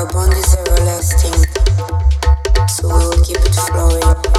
Our bond is everlasting, so we will keep it flowing.